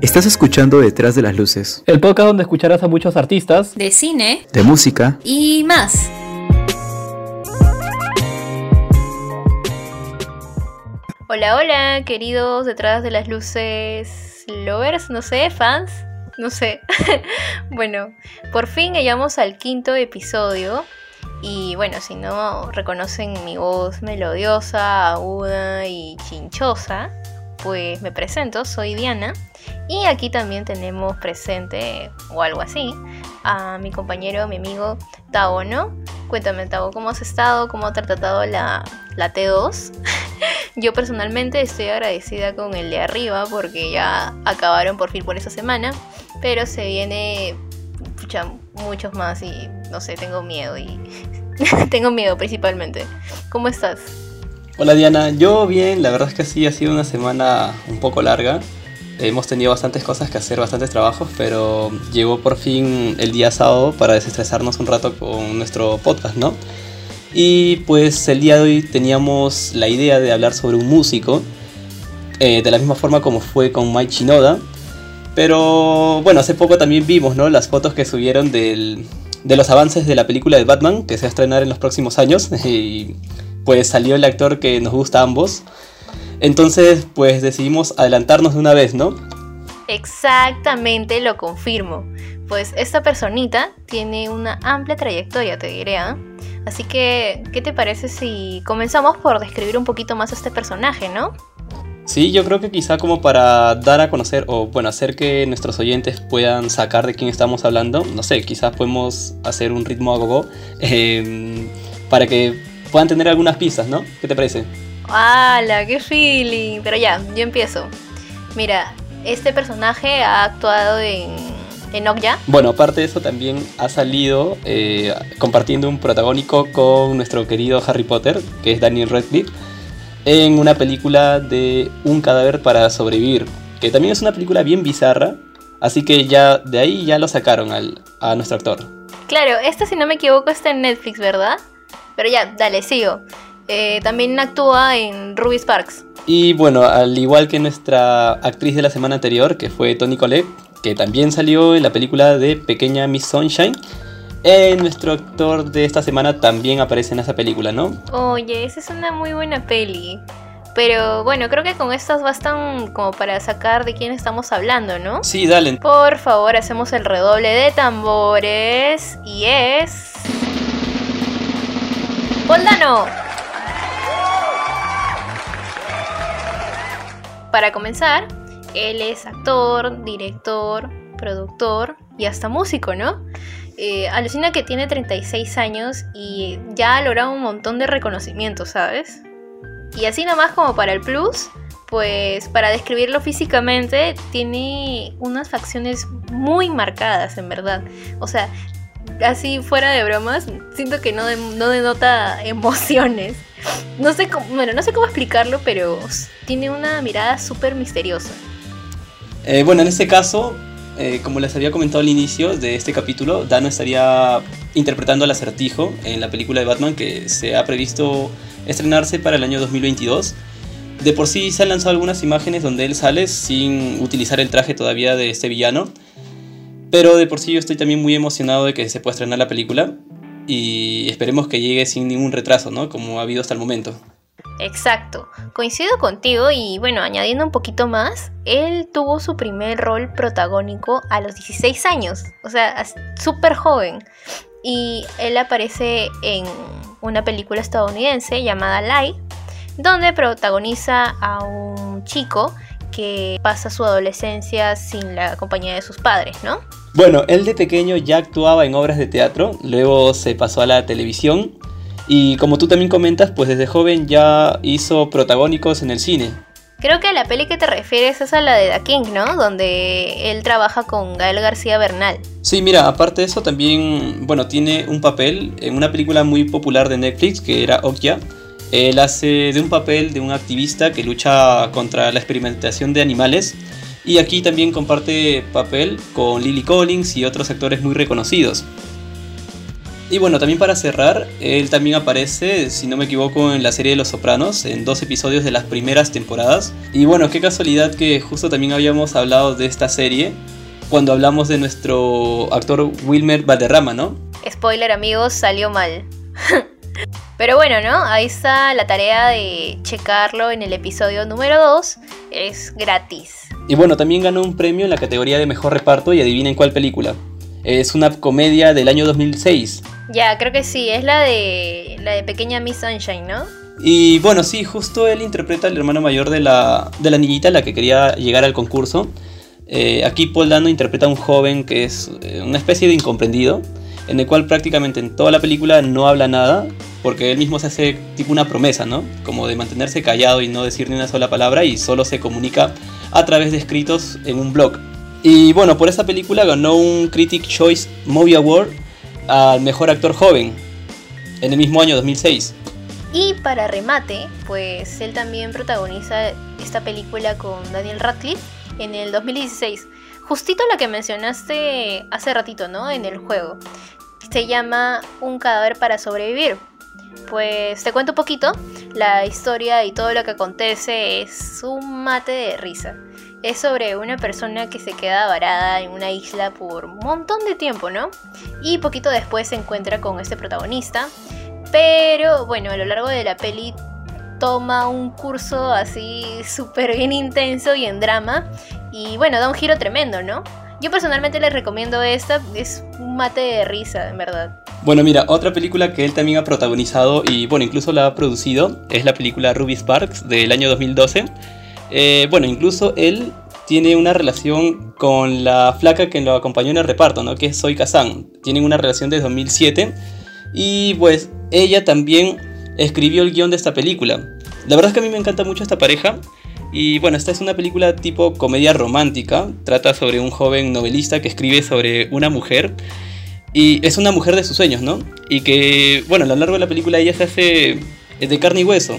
Estás escuchando Detrás de las Luces. El podcast donde escucharás a muchos artistas. De cine. De música. Y más. Hola, hola, queridos Detrás de las Luces lovers, no sé, fans, no sé. bueno, por fin llegamos al quinto episodio. Y bueno, si no reconocen mi voz melodiosa, aguda y chinchosa, pues me presento, soy Diana y aquí también tenemos presente, o algo así, a mi compañero, mi amigo Tavo, ¿no? Cuéntame, Tavo, ¿cómo has estado? ¿Cómo ha tratado la, la T2? Yo personalmente estoy agradecida con el de arriba porque ya acabaron por fin por esa semana, pero se viene muchos más y no sé, tengo miedo y tengo miedo principalmente. ¿Cómo estás? Hola Diana, yo bien, la verdad es que sí, ha sido una semana un poco larga. Hemos tenido bastantes cosas que hacer, bastantes trabajos, pero llegó por fin el día sábado para desestresarnos un rato con nuestro podcast, ¿no? Y pues el día de hoy teníamos la idea de hablar sobre un músico, eh, de la misma forma como fue con Mike Shinoda. Pero bueno, hace poco también vimos, ¿no? Las fotos que subieron de los avances de la película de Batman, que se va a estrenar en los próximos años. pues salió el actor que nos gusta a ambos. Entonces, pues decidimos adelantarnos de una vez, ¿no? Exactamente, lo confirmo. Pues esta personita tiene una amplia trayectoria, te diré. ¿ah? Así que, ¿qué te parece si comenzamos por describir un poquito más a este personaje, no? Sí, yo creo que quizá como para dar a conocer o bueno, hacer que nuestros oyentes puedan sacar de quién estamos hablando, no sé, quizás podemos hacer un ritmo a gogo em, para que puedan tener algunas pistas, ¿no? ¿Qué te parece? ¡Hala! ¡Qué feeling! Pero ya, yo empiezo. Mira, este personaje ha actuado en, en Okja. Bueno, aparte de eso, también ha salido eh, compartiendo un protagónico con nuestro querido Harry Potter, que es Daniel Radcliffe, en una película de Un cadáver para sobrevivir, que también es una película bien bizarra, así que ya de ahí ya lo sacaron al, a nuestro actor. Claro, este si no me equivoco está en Netflix, ¿verdad? Pero ya, dale, sigo. Eh, también actúa en Ruby Sparks. Y bueno, al igual que nuestra actriz de la semana anterior, que fue Toni Collette, que también salió en la película de Pequeña Miss Sunshine, eh, nuestro actor de esta semana también aparece en esa película, ¿no? Oye, esa es una muy buena peli. Pero bueno, creo que con estas bastan como para sacar de quién estamos hablando, ¿no? Sí, dale. Por favor, hacemos el redoble de tambores y es... ¡Poldano! Para comenzar, él es actor, director, productor y hasta músico, ¿no? Eh, alucina que tiene 36 años y ya ha logrado un montón de reconocimientos, ¿sabes? Y así nomás como para el plus, pues para describirlo físicamente tiene unas facciones muy marcadas, en verdad. O sea, así fuera de bromas, siento que no, no denota emociones. No sé cómo, bueno, no sé cómo explicarlo, pero tiene una mirada súper misteriosa. Eh, bueno, en este caso, eh, como les había comentado al inicio de este capítulo, Dano estaría interpretando al acertijo en la película de Batman que se ha previsto estrenarse para el año 2022. De por sí se han lanzado algunas imágenes donde él sale sin utilizar el traje todavía de este villano. Pero de por sí yo estoy también muy emocionado de que se pueda estrenar la película y esperemos que llegue sin ningún retraso, ¿no? Como ha habido hasta el momento. Exacto, coincido contigo y bueno, añadiendo un poquito más, él tuvo su primer rol protagónico a los 16 años, o sea, súper joven. Y él aparece en una película estadounidense llamada Light, donde protagoniza a un chico que pasa su adolescencia sin la compañía de sus padres, ¿no? Bueno, él de pequeño ya actuaba en obras de teatro, luego se pasó a la televisión y como tú también comentas, pues desde joven ya hizo protagónicos en el cine. Creo que la peli que te refieres es a la de The King, ¿no? Donde él trabaja con Gael García Bernal. Sí, mira, aparte de eso también, bueno, tiene un papel en una película muy popular de Netflix que era Okja. Él hace de un papel de un activista que lucha contra la experimentación de animales y aquí también comparte papel con Lily Collins y otros actores muy reconocidos. Y bueno, también para cerrar, él también aparece, si no me equivoco, en la serie de Los Sopranos, en dos episodios de las primeras temporadas. Y bueno, qué casualidad que justo también habíamos hablado de esta serie cuando hablamos de nuestro actor Wilmer Valderrama, ¿no? Spoiler amigos, salió mal. Pero bueno, ¿no? Ahí está la tarea de checarlo en el episodio número 2. Es gratis. Y bueno, también ganó un premio en la categoría de mejor reparto y adivinen cuál película. Es una comedia del año 2006. Ya, creo que sí, es la de la de Pequeña Miss Sunshine, ¿no? Y bueno, sí, justo él interpreta al hermano mayor de la, de la niñita, la que quería llegar al concurso. Eh, aquí Paul Dano interpreta a un joven que es eh, una especie de incomprendido, en el cual prácticamente en toda la película no habla nada, porque él mismo se hace tipo una promesa, ¿no? Como de mantenerse callado y no decir ni una sola palabra y solo se comunica a través de escritos en un blog. Y bueno, por esa película ganó un Critic Choice Movie Award al mejor actor joven en el mismo año 2006. Y para remate, pues él también protagoniza esta película con Daniel Radcliffe en el 2016. Justito la que mencionaste hace ratito, ¿no? En el juego. Se llama Un cadáver para sobrevivir. Pues te cuento un poquito. La historia y todo lo que acontece es un mate de risa. Es sobre una persona que se queda varada en una isla por un montón de tiempo, ¿no? Y poquito después se encuentra con este protagonista. Pero bueno, a lo largo de la peli toma un curso así súper bien intenso y en drama. Y bueno, da un giro tremendo, ¿no? Yo personalmente les recomiendo esta, es un mate de risa, en verdad. Bueno, mira, otra película que él también ha protagonizado y bueno, incluso la ha producido es la película Ruby Sparks del año 2012. Eh, bueno, incluso él tiene una relación con la flaca que lo acompañó en el reparto, ¿no? Que es Soy Kazan. Tienen una relación desde 2007 y pues ella también escribió el guion de esta película. La verdad es que a mí me encanta mucho esta pareja. Y bueno, esta es una película tipo comedia romántica. Trata sobre un joven novelista que escribe sobre una mujer. Y es una mujer de sus sueños, ¿no? Y que, bueno, a lo largo de la película ella se hace de carne y hueso.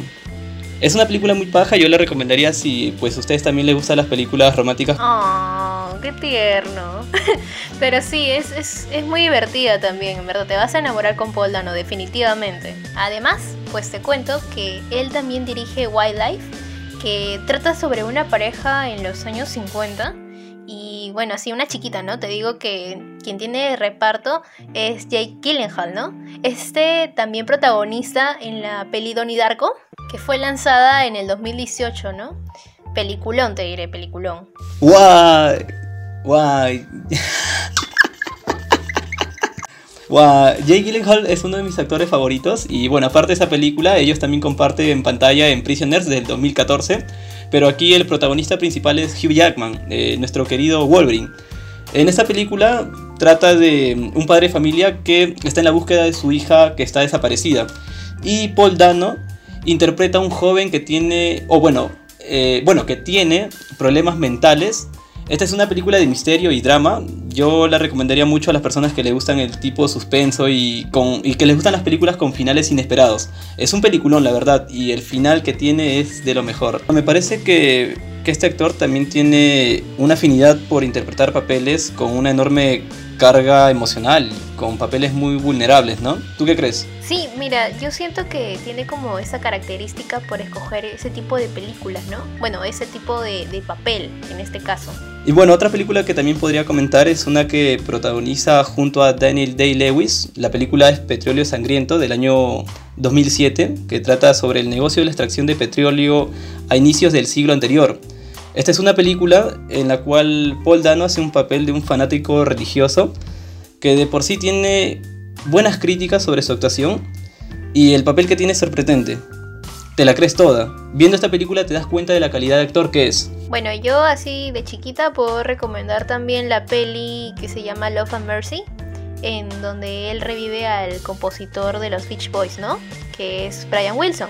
Es una película muy paja, yo la recomendaría si pues a ustedes también les gustan las películas románticas. Oh, qué tierno. Pero sí, es, es, es, muy divertida también, en verdad. Te vas a enamorar con Paul Dano, definitivamente. Además, pues te cuento que él también dirige Wildlife, que trata sobre una pareja en los años 50 y bueno, así una chiquita, ¿no? Te digo que quien tiene reparto es Jake Gyllenhaal, ¿no? Este también protagonista en la peli Donnie Darko, que fue lanzada en el 2018, ¿no? Peliculón, te diré, peliculón. ¡Guay! ¡Guay! Wow, Jake Gyllenhaal es uno de mis actores favoritos y bueno, aparte de esa película, ellos también comparten pantalla en Prisoners del 2014, pero aquí el protagonista principal es Hugh Jackman, eh, nuestro querido Wolverine. En esta película trata de un padre de familia que está en la búsqueda de su hija que está desaparecida y Paul Dano interpreta a un joven que tiene, o bueno, eh, bueno, que tiene problemas mentales esta es una película de misterio y drama. Yo la recomendaría mucho a las personas que le gustan el tipo suspenso y, con, y que les gustan las películas con finales inesperados. Es un peliculón, la verdad, y el final que tiene es de lo mejor. Me parece que, que este actor también tiene una afinidad por interpretar papeles con una enorme carga emocional, con papeles muy vulnerables, ¿no? ¿Tú qué crees? Sí, mira, yo siento que tiene como esa característica por escoger ese tipo de películas, ¿no? Bueno, ese tipo de, de papel, en este caso. Y bueno, otra película que también podría comentar es una que protagoniza junto a Daniel Day-Lewis. La película es Petróleo Sangriento del año 2007, que trata sobre el negocio de la extracción de petróleo a inicios del siglo anterior. Esta es una película en la cual Paul Dano hace un papel de un fanático religioso que de por sí tiene buenas críticas sobre su actuación y el papel que tiene es sorprendente. Te la crees toda. Viendo esta película te das cuenta de la calidad de actor que es. Bueno, yo así de chiquita puedo recomendar también la peli que se llama Love and Mercy, en donde él revive al compositor de los Beach Boys, ¿no? Que es Brian Wilson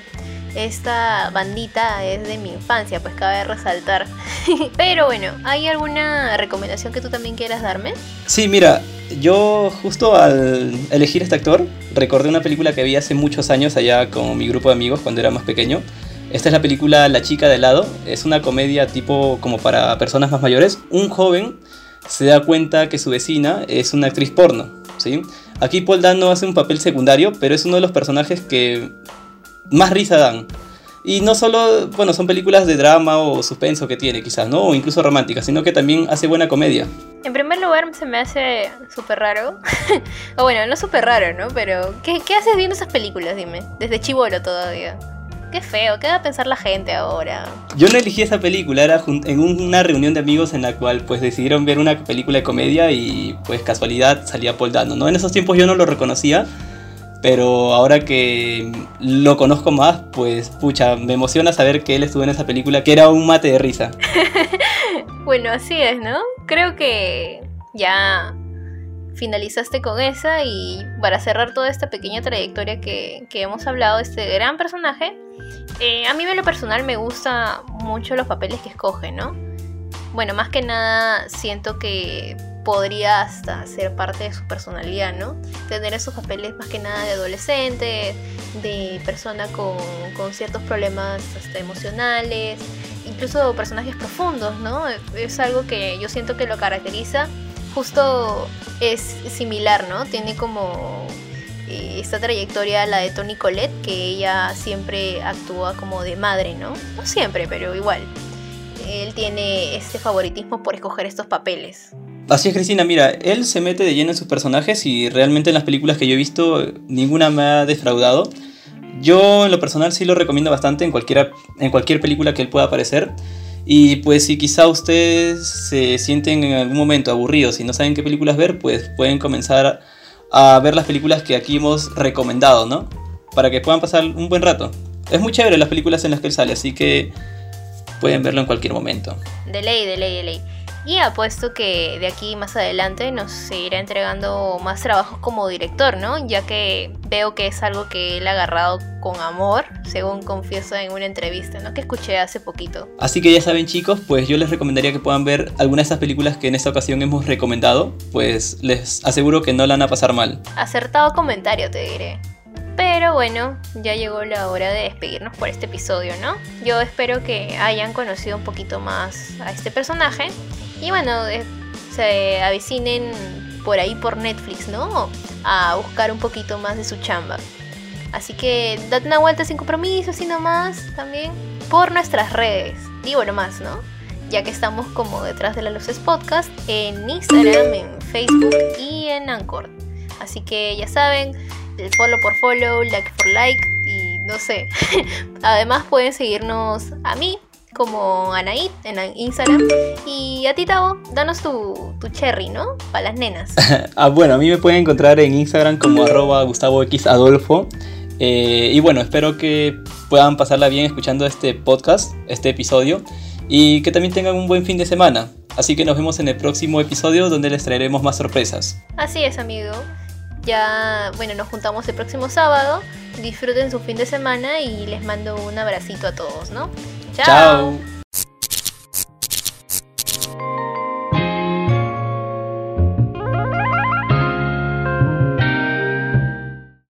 esta bandita es de mi infancia, pues cabe resaltar. Pero bueno, ¿hay alguna recomendación que tú también quieras darme? Sí, mira, yo justo al elegir este actor recordé una película que vi hace muchos años allá con mi grupo de amigos cuando era más pequeño. Esta es la película La chica de lado. Es una comedia tipo como para personas más mayores. Un joven se da cuenta que su vecina es una actriz porno, ¿sí? Aquí Paul Dano hace un papel secundario, pero es uno de los personajes que más risa dan. Y no solo, bueno, son películas de drama o suspenso que tiene quizás, ¿no? O incluso románticas, sino que también hace buena comedia. En primer lugar, se me hace súper raro. o bueno, no súper raro, ¿no? Pero, ¿qué, ¿qué, haces viendo esas películas, dime? Desde chivolo todavía. Qué feo, ¿qué va a pensar la gente ahora? Yo no elegí esa película, era en una reunión de amigos en la cual pues decidieron ver una película de comedia y pues casualidad salía Paul Dano, ¿no? En esos tiempos yo no lo reconocía, pero ahora que lo conozco más, pues pucha, me emociona saber que él estuvo en esa película, que era un mate de risa. bueno, así es, ¿no? Creo que ya finalizaste con esa y para cerrar toda esta pequeña trayectoria que, que hemos hablado, este gran personaje, eh, a mí en lo personal me gusta mucho los papeles que escoge, ¿no? Bueno, más que nada siento que podría hasta ser parte de su personalidad, ¿no? Tener esos papeles más que nada de adolescente, de persona con, con ciertos problemas hasta emocionales, incluso personajes profundos, ¿no? Es algo que yo siento que lo caracteriza. Justo es similar, ¿no? Tiene como eh, esta trayectoria, la de Toni Collette, que ella siempre actúa como de madre, ¿no? No siempre, pero igual. Él tiene este favoritismo por escoger estos papeles. Así es, Cristina, mira, él se mete de lleno en sus personajes y realmente en las películas que yo he visto ninguna me ha defraudado. Yo en lo personal sí lo recomiendo bastante en, cualquiera, en cualquier película que él pueda aparecer. Y pues si quizá ustedes se sienten en algún momento aburridos y no saben qué películas ver, pues pueden comenzar a ver las películas que aquí hemos recomendado, ¿no? Para que puedan pasar un buen rato. Es muy chévere las películas en las que él sale, así que pueden verlo en cualquier momento. De ley, de ley, de ley. Y apuesto que de aquí más adelante nos seguirá entregando más trabajos como director, ¿no? Ya que veo que es algo que él ha agarrado con amor, según confiesa en una entrevista, ¿no? Que escuché hace poquito. Así que ya saben chicos, pues yo les recomendaría que puedan ver algunas de esas películas que en esta ocasión hemos recomendado, pues les aseguro que no la van a pasar mal. Acertado comentario te diré. Pero bueno, ya llegó la hora de despedirnos por este episodio, ¿no? Yo espero que hayan conocido un poquito más a este personaje y bueno, se avicinen por ahí por Netflix, ¿no? A buscar un poquito más de su chamba. Así que date una vuelta sin compromiso, sino más también por nuestras redes. Digo nomás, ¿no? Ya que estamos como detrás de las luces podcast en Instagram, en Facebook y en Anchor. Así que ya saben, el follow por follow, like por like y no sé. Además pueden seguirnos a mí como Anaid en Instagram. Y a ti, Tavo, danos tu, cherry, ¿no? Para las nenas. ah, bueno, a mí me pueden encontrar en Instagram como arroba Gustavo X Adolfo. Eh, y bueno, espero que puedan pasarla bien escuchando este podcast, este episodio. Y que también tengan un buen fin de semana. Así que nos vemos en el próximo episodio donde les traeremos más sorpresas. Así es, amigo. Ya, bueno, nos juntamos el próximo sábado. Disfruten su fin de semana y les mando un abracito a todos, ¿no? Chao.